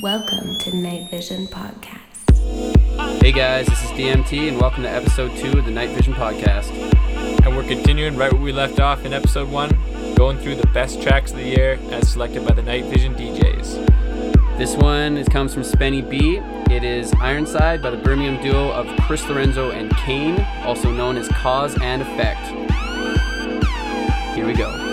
Welcome to Night Vision Podcast. Hey guys, this is DMT, and welcome to episode two of the Night Vision Podcast. And we're continuing right where we left off in episode one, going through the best tracks of the year as selected by the Night Vision DJs. This one is, comes from Spenny B. It is Ironside by the Birmingham duo of Chris Lorenzo and Kane, also known as Cause and Affect. Here we go.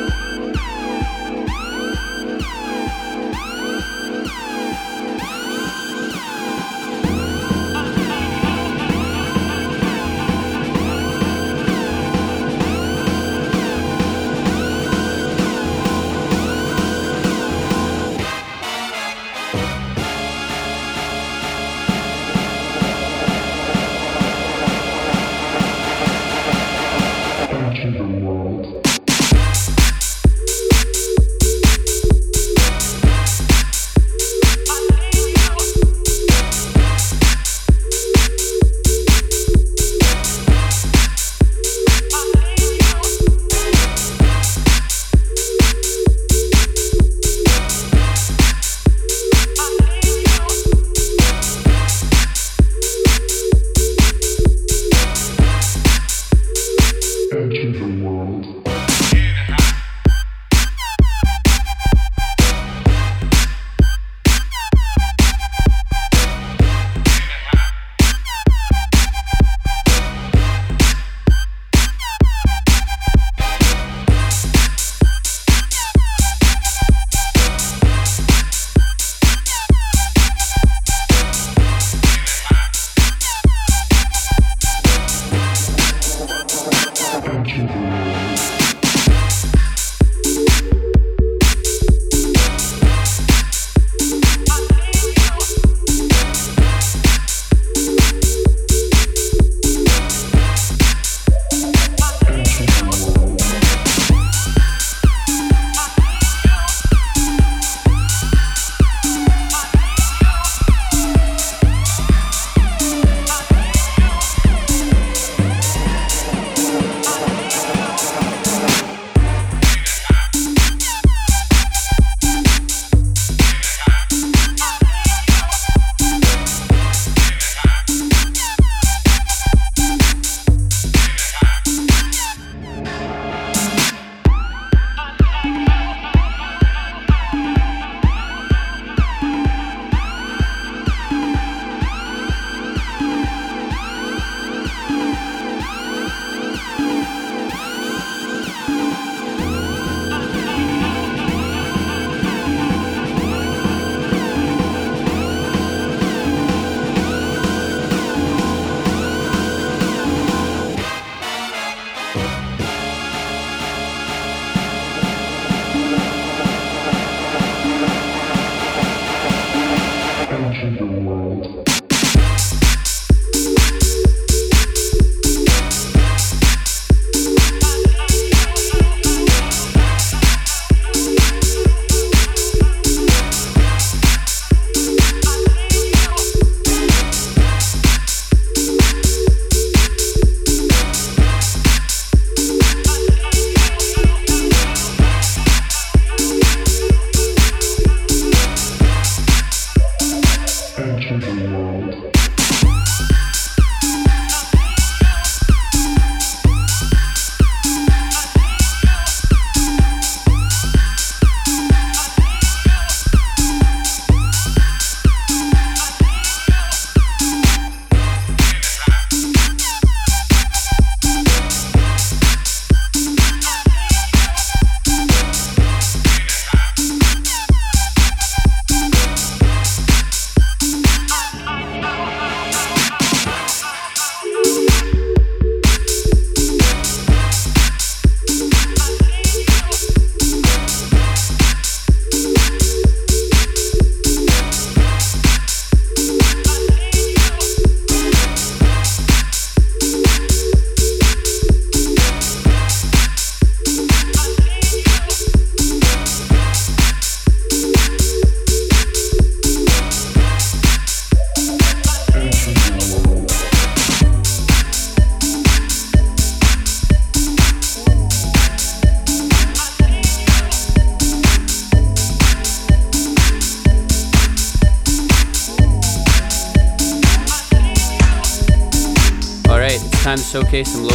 To showcase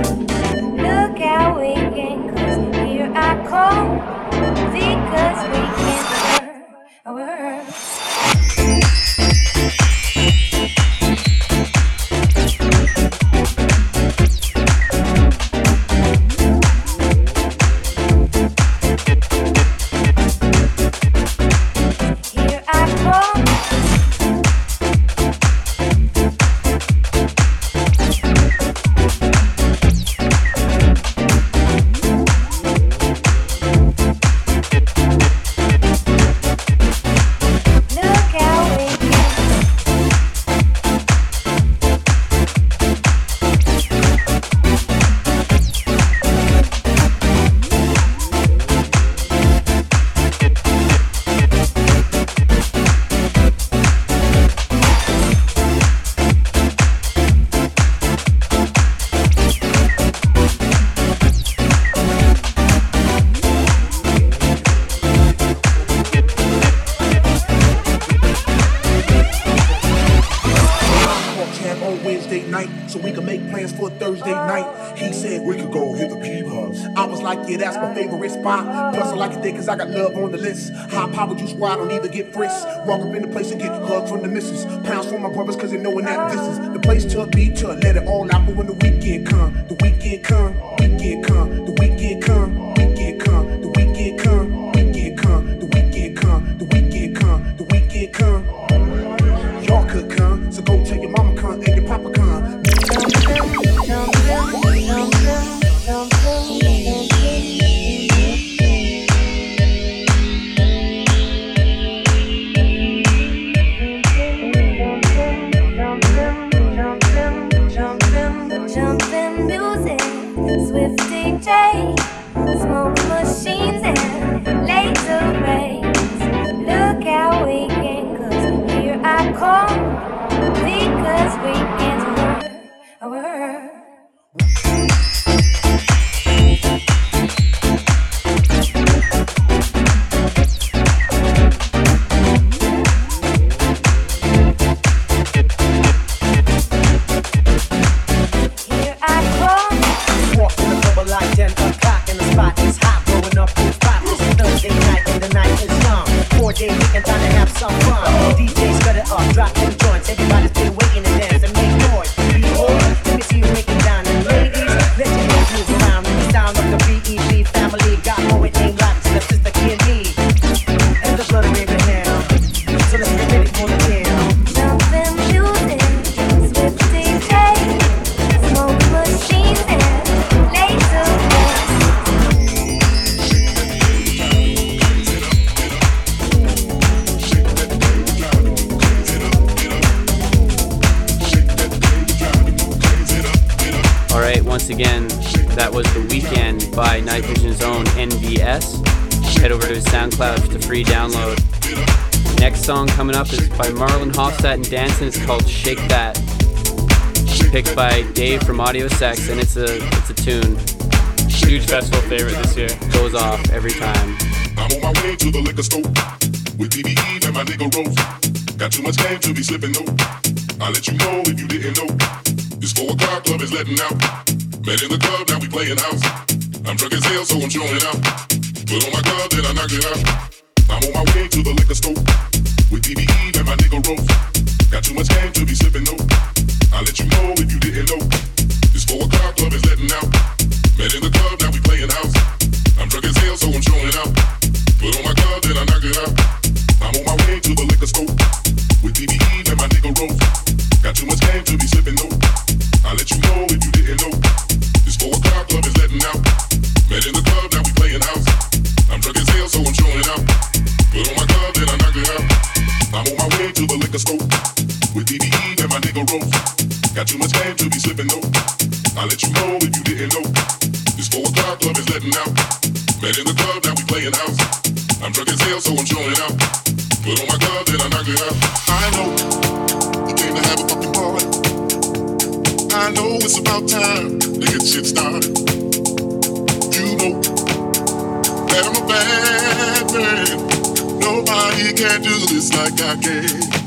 get frisk. Walk up in the place and get hugged from the missus. Pounds for my brothers cause they knowin' that this is the place to be to let it and dancing. It's called Shake That. Picked by Dave from Audio Sex, and it's a it's a tune. Huge festival favorite this year. Goes off every time. I'm on my way to the liquor store with DBE and my nigga Rose. Got too much game to be slipping though. I'll let you know if you didn't know. This four o'clock club is letting out. Met in the club, now we playing house. I'm drunk as hell, so I'm showing out. Put on my glove, then I knock it out. I'm on my way to the liquor store with DBE and my nigga Rose. Got too much game to be slipping though. I'll let you know if you didn't know. This four o'clock club is letting out. Met in the club, now we playing house. I'm drunk as hell, so I'm out. Put on my to the liquor store with DDE and my nigga Rose. Got too much game to be slipping though. I let you know if you didn't know. This four o'clock club is letting out. Met in the club, now we playing house. I'm drunk as hell, so I'm showing out. Put on my glove, then I knock it out. I know you came to have a fucking party. I know it's about time to get shit started. You know that I'm a bad man. Nobody can do this like I can.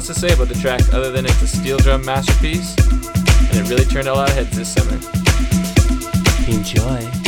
else to say about the track other than it's a steel drum masterpiece, and it really turned a lot of heads this summer. Enjoy.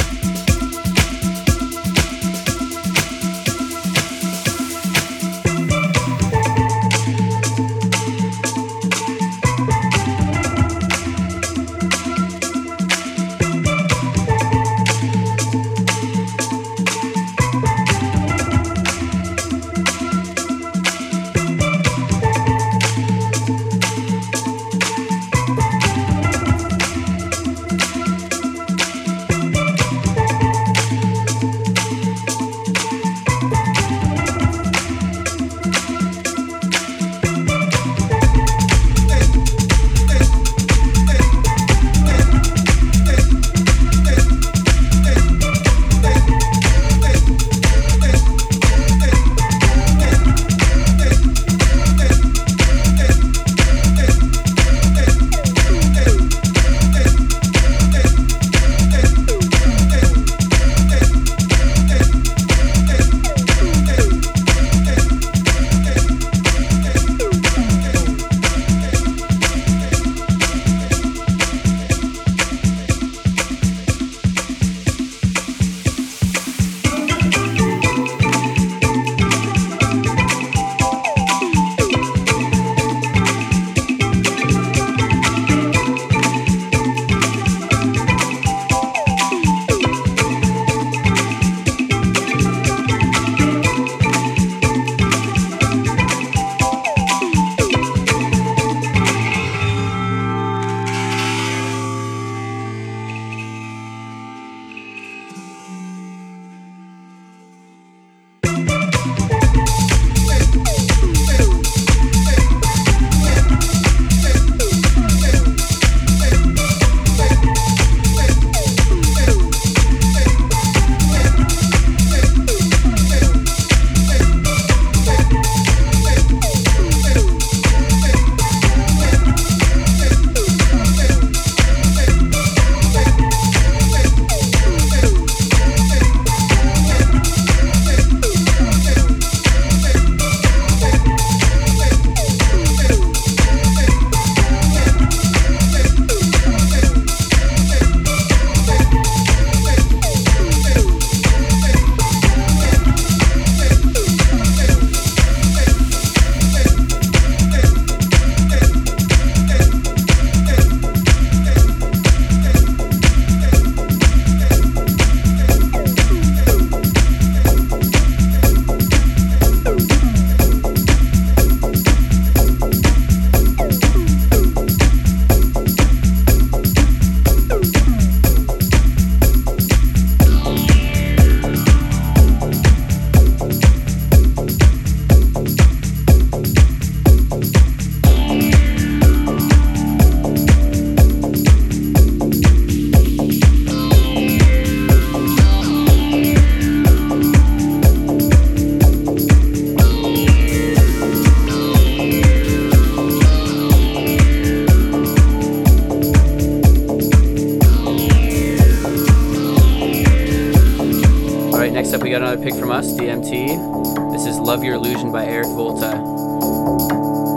DMT. This is Love Your Illusion by Eric Volta.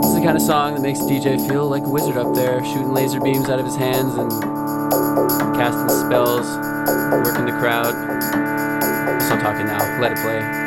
This is the kind of song that makes DJ feel like a wizard up there, shooting laser beams out of his hands and casting spells, working the crowd. I'll stop talking now. Let it play.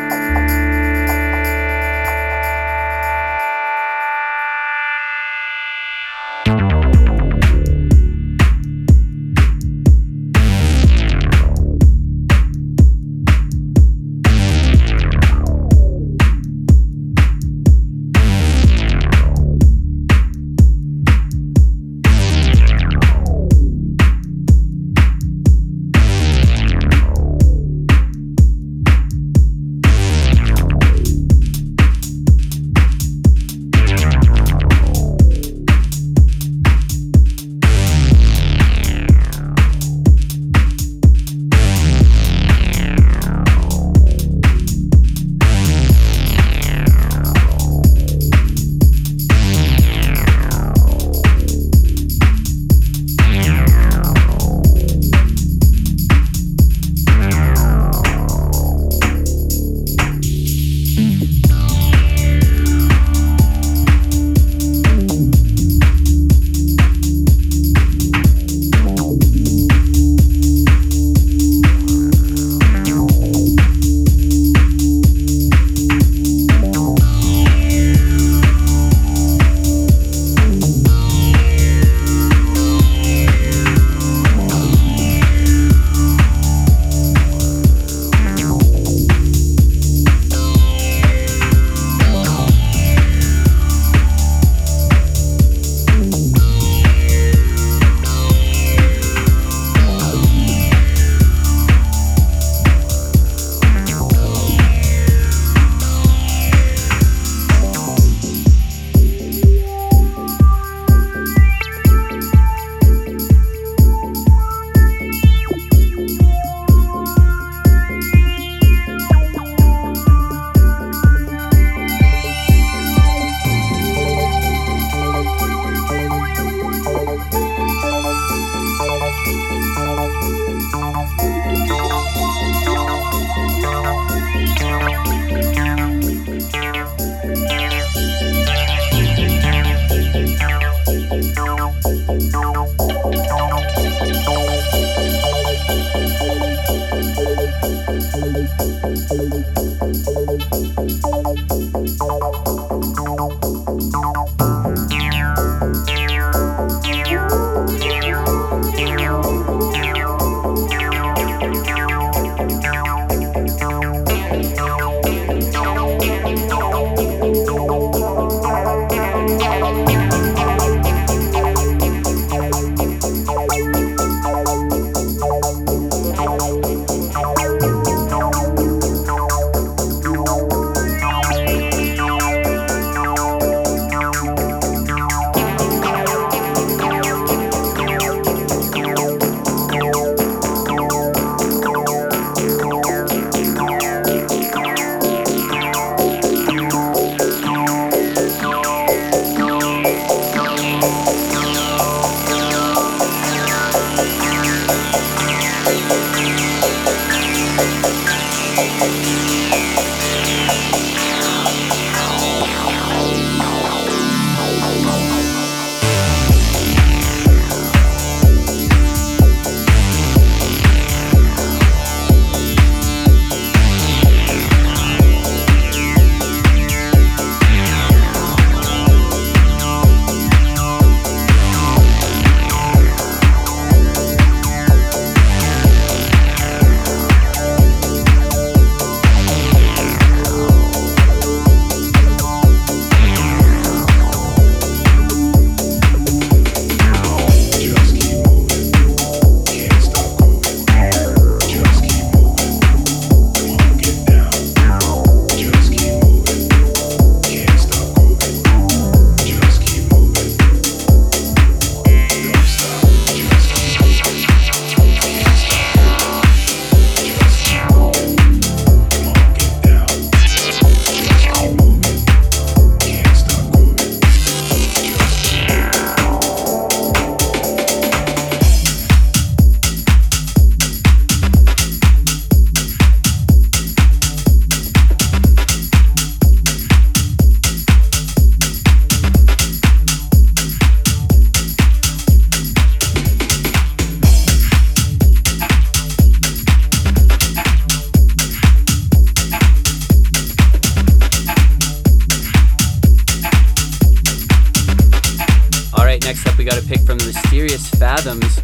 Mysterious Fathoms.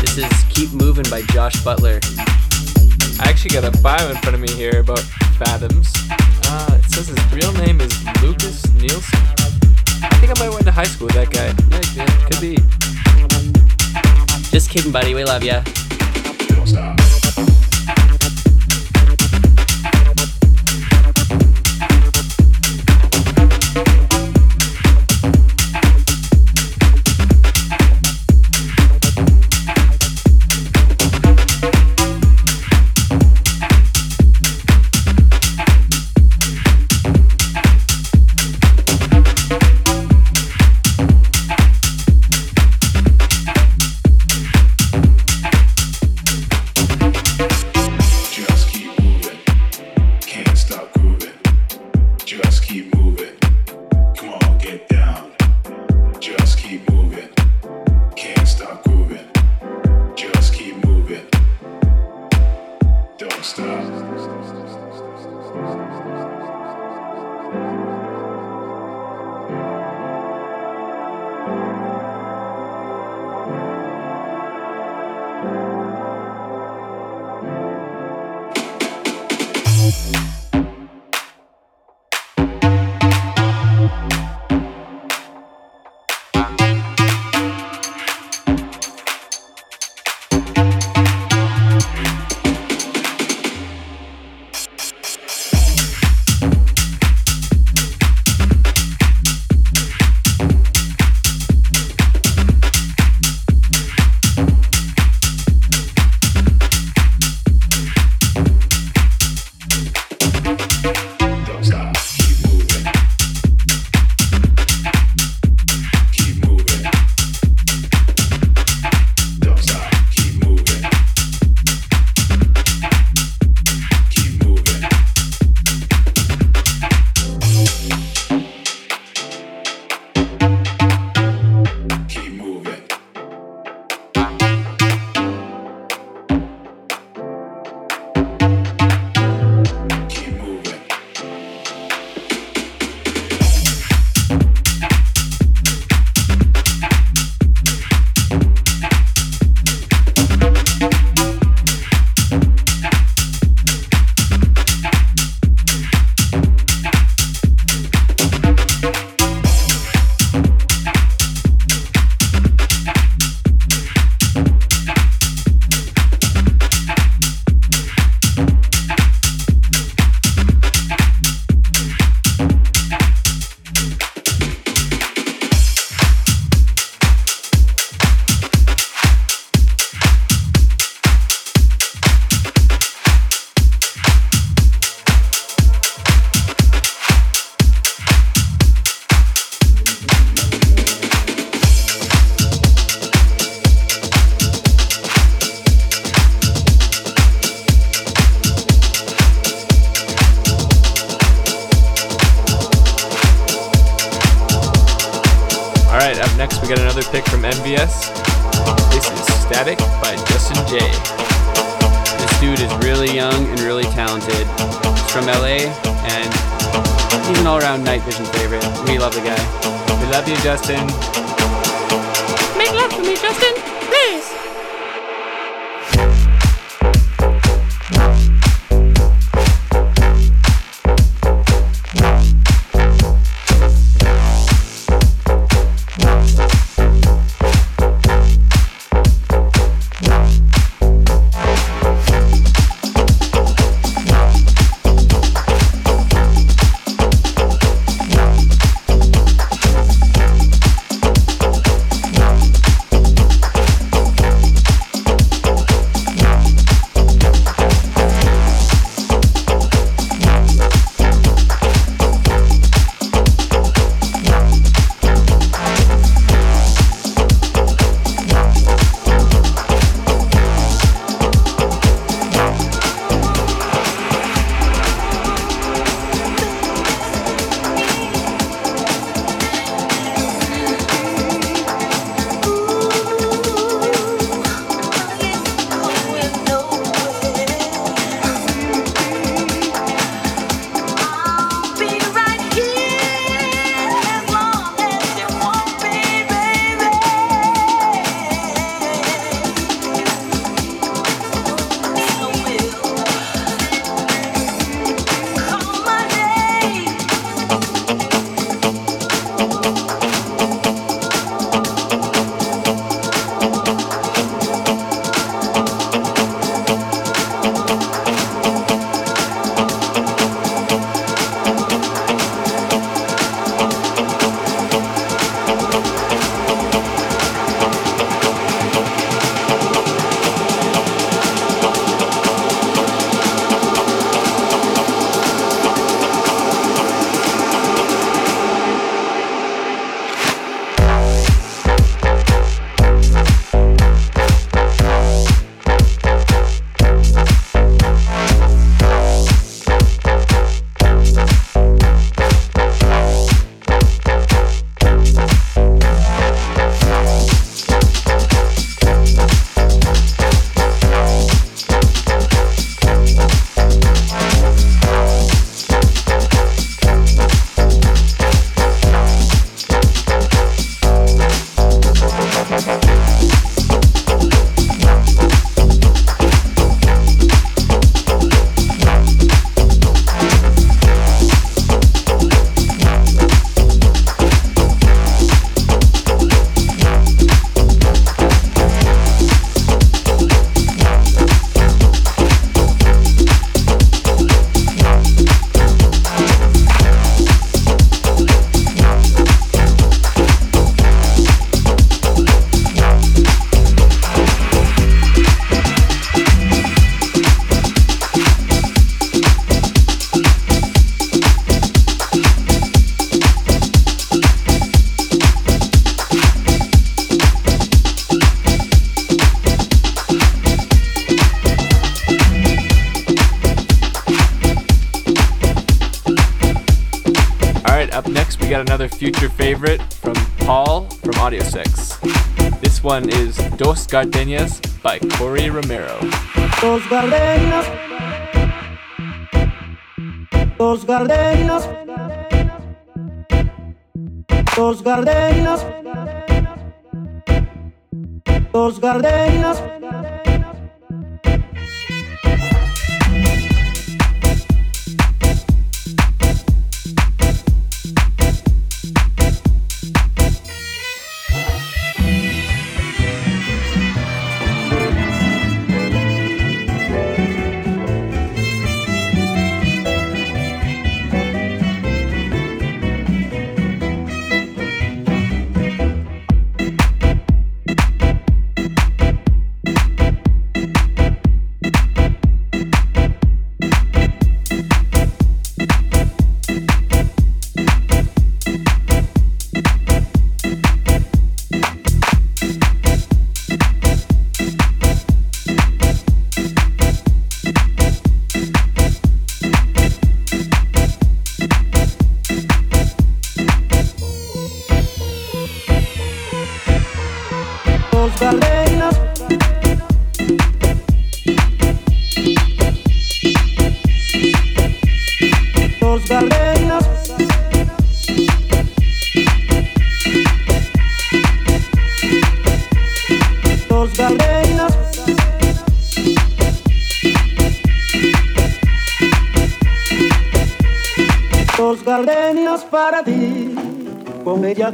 This is Keep Moving by Josh Butler. I actually got a bio in front of me here about Fathoms. Uh, it says his real name is Lucas Nielsen. I think I might went to high school with that guy. Yeah, yeah, Could be. Just kidding, buddy. We love ya. Dude is really young and really talented. He's from LA and he's an all around night vision favorite. We love the guy. We love you, Justin. Make love to me, Justin, Gardenias by Corey Romero. Dos gardenias, dos gardenias, dos gardenias, dos gardenias.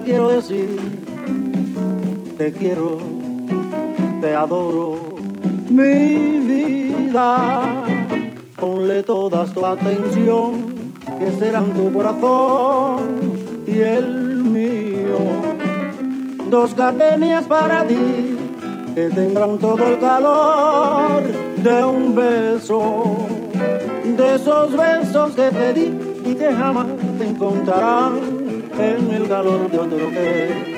Quiero decir te quiero, te adoro, mi vida. Ponle toda tu atención, que serán tu corazón y el mío. Dos gardenias para ti, que tendrán todo el calor de un beso, de esos besos que te di y que jamás te encontrarán en el calor de otro que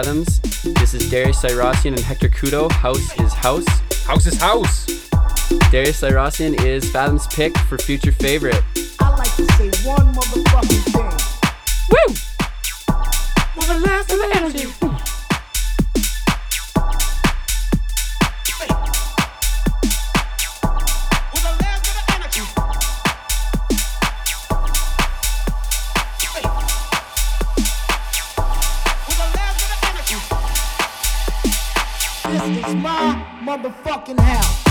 Fathoms. This is Darius Syrossian and Hector Couto. House is House. House is house! Darius Syrossian is Fathom's pick for future favorite. I like to say one motherfucking thing. Woo! With the last of the energy. Motherfucking house.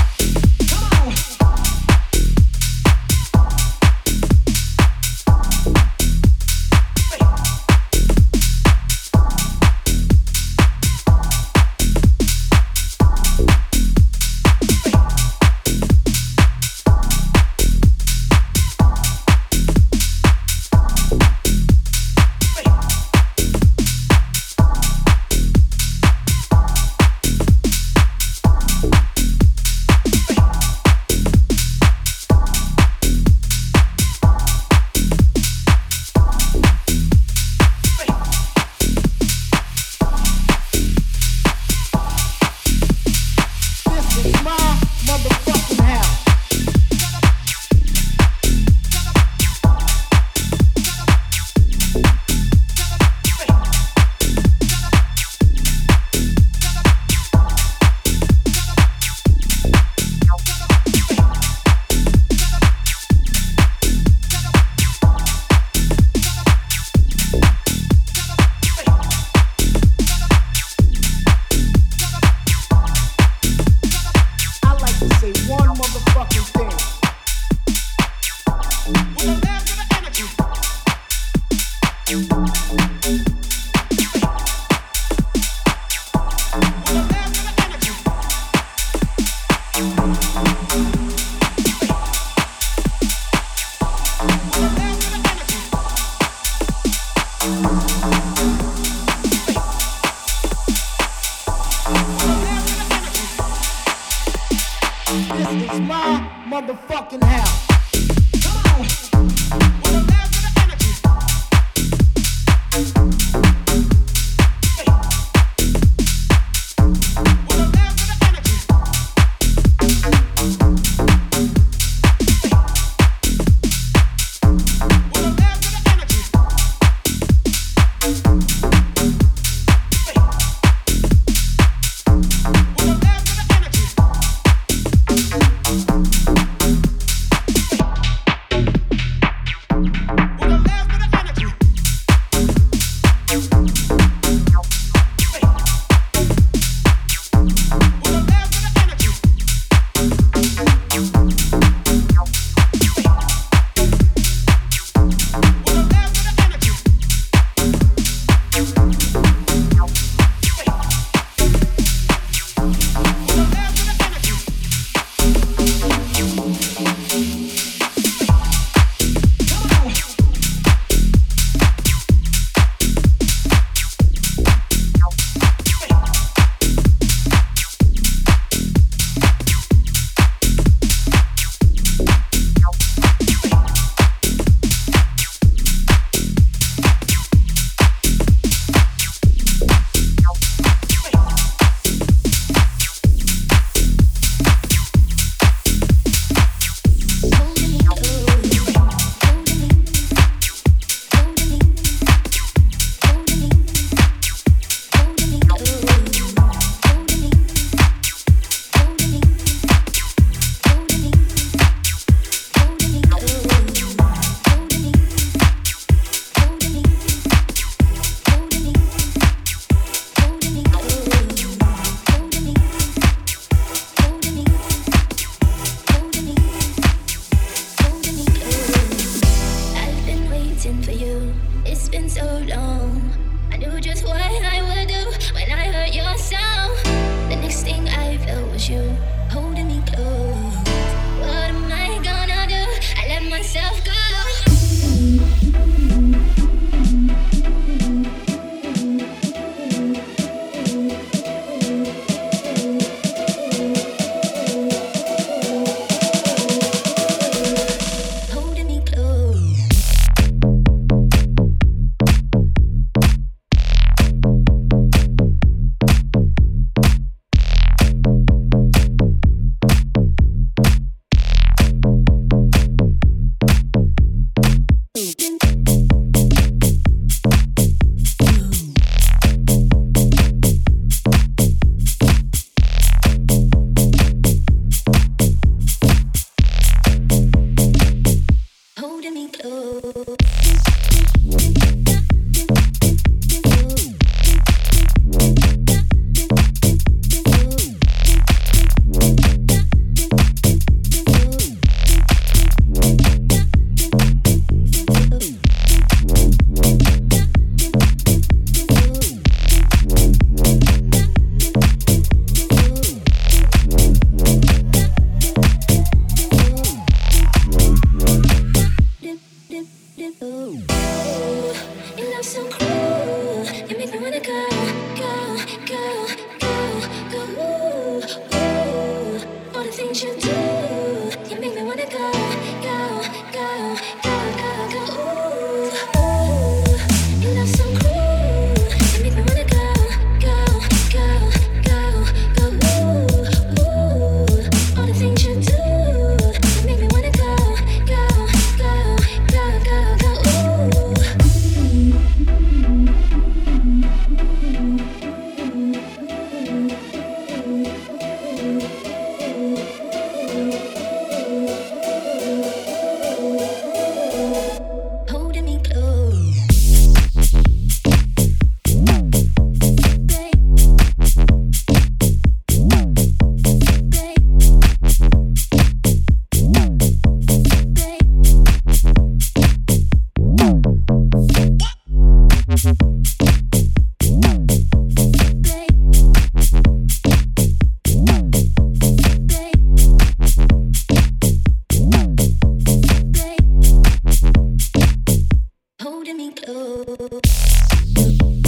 You.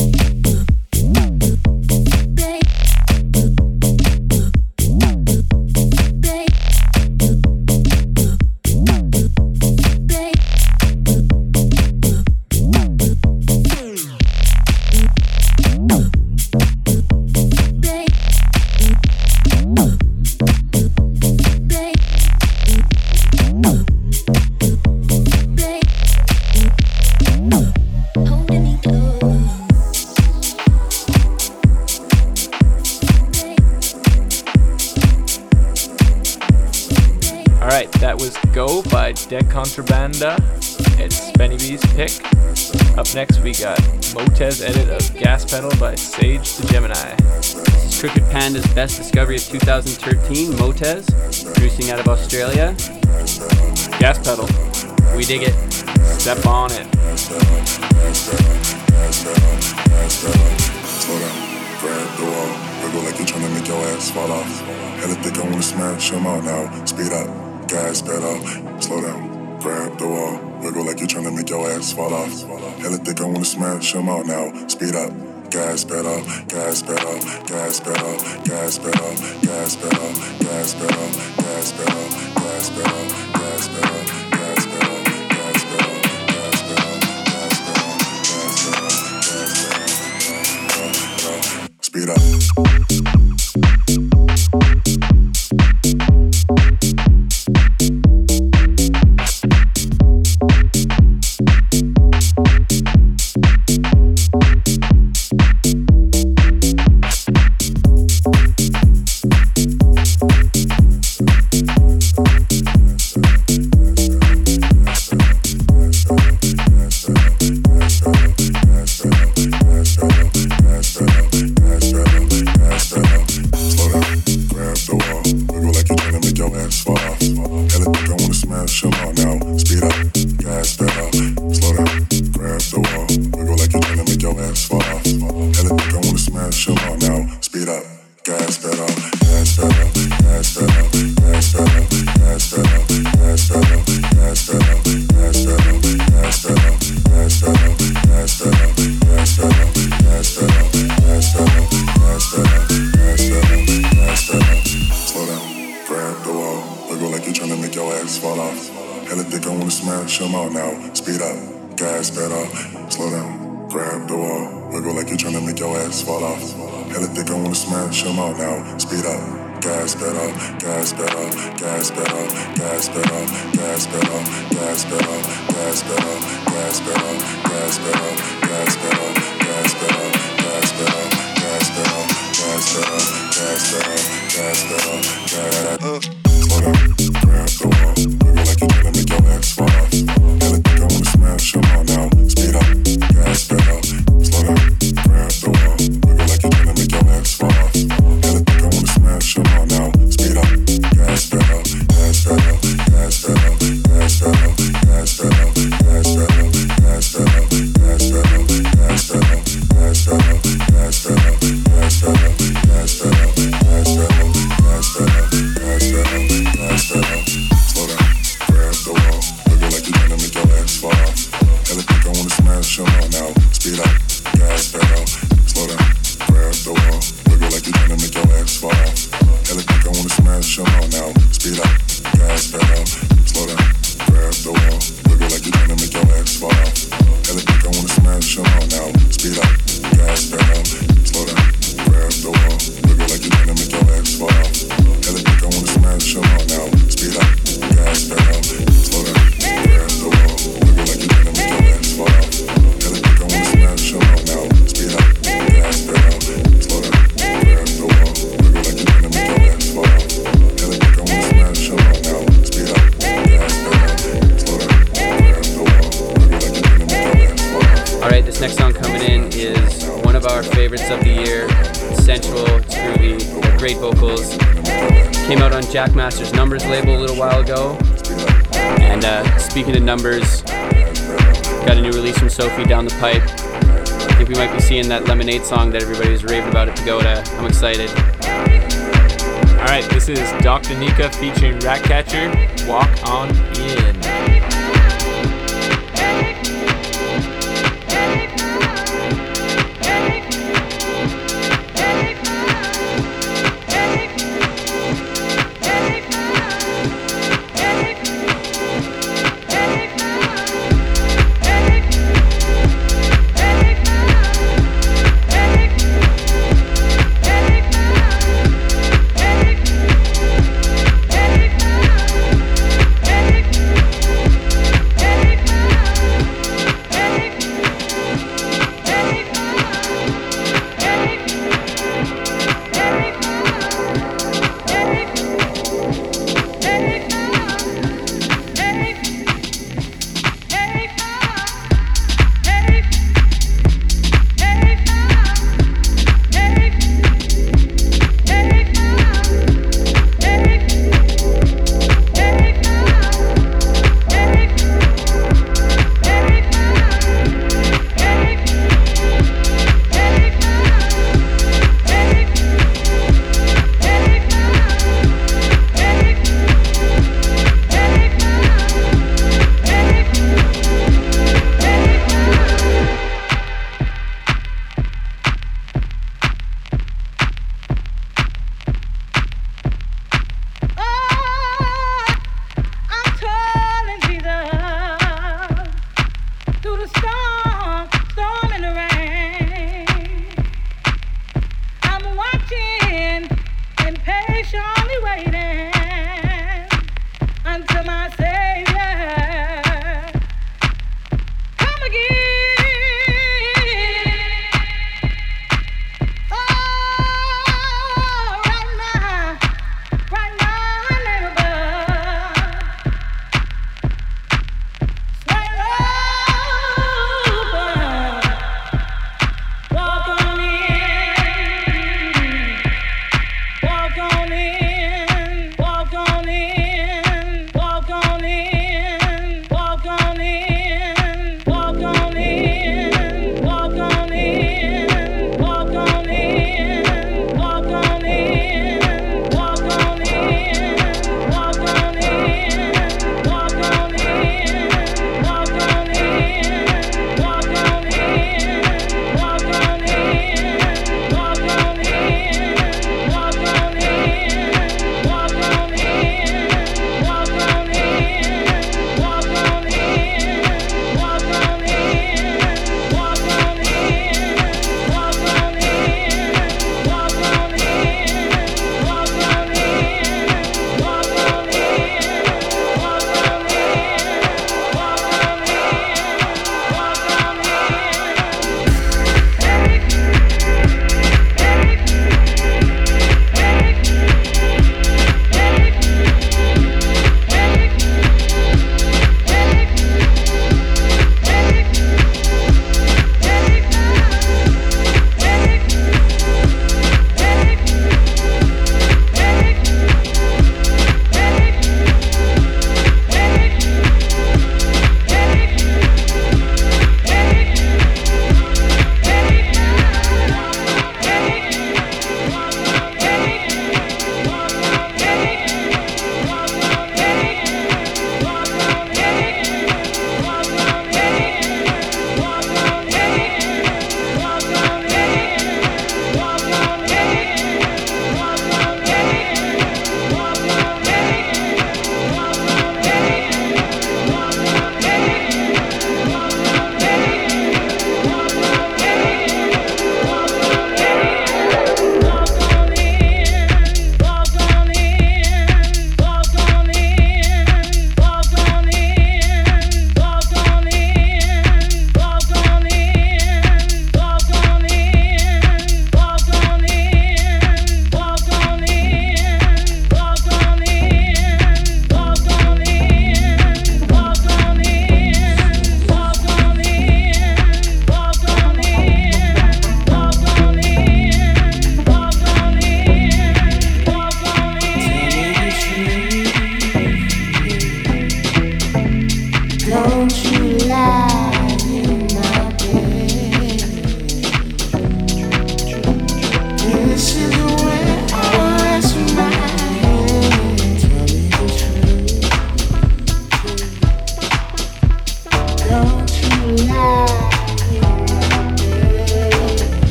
Motez edit of Gas Pedal by Sage the Gemini. This is Crooked Panda's best discovery of 2013, Motez, producing out of Australia. Gas Pedal, we dig it. Step on it Slow down. Grab the wall. wiggle like you're trying to make your ass fall off. Hella thick, I wanna smash them out now. Speed up, gas pedal, slow down grab the wall. Wiggle like you're trying to make your ass fall off. Hella thick, I wanna smash them out now. Speed up. Gas pedal, gas pedal, gas pedal, gas pedal, gas pedal, gas pedal, gas pedal, gas pedal, gas pedal. Speed up. Speed up. numbers. Got a new release from Sophie down the pipe. I think we might be seeing that Lemonade song that everybody was raving about at Pagoda. I'm excited. All right, this is Doc Daneeka featuring Ratcatcher. Walk on in.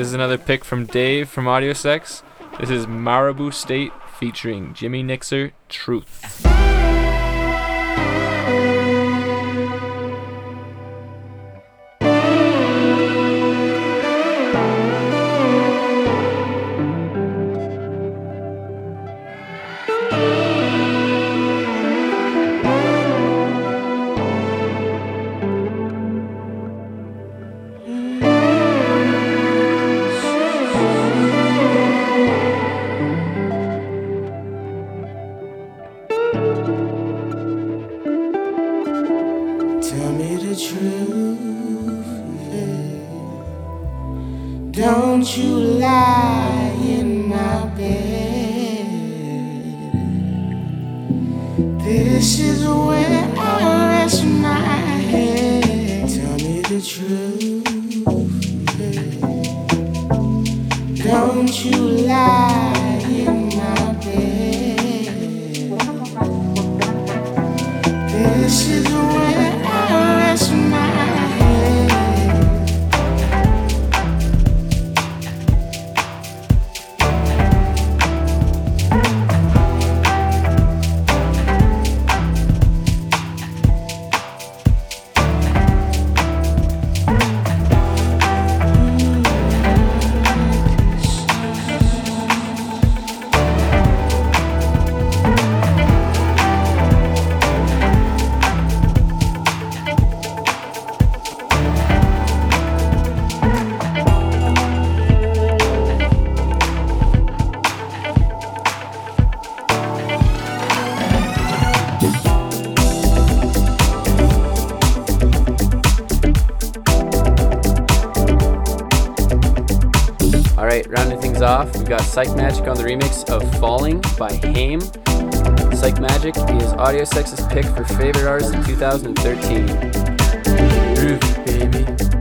This is another pick from Dave from Audio Sex. This is Maribou State featuring Jimi Nxir Truth. Psychemagik on the remix of Falling by Haim. Psychemagik is Audio Sex's pick for favorite artists in 2013. Groovy, baby.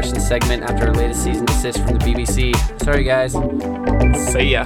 Pete segment after our latest season desist from the BBC. Sorry, guys. See ya.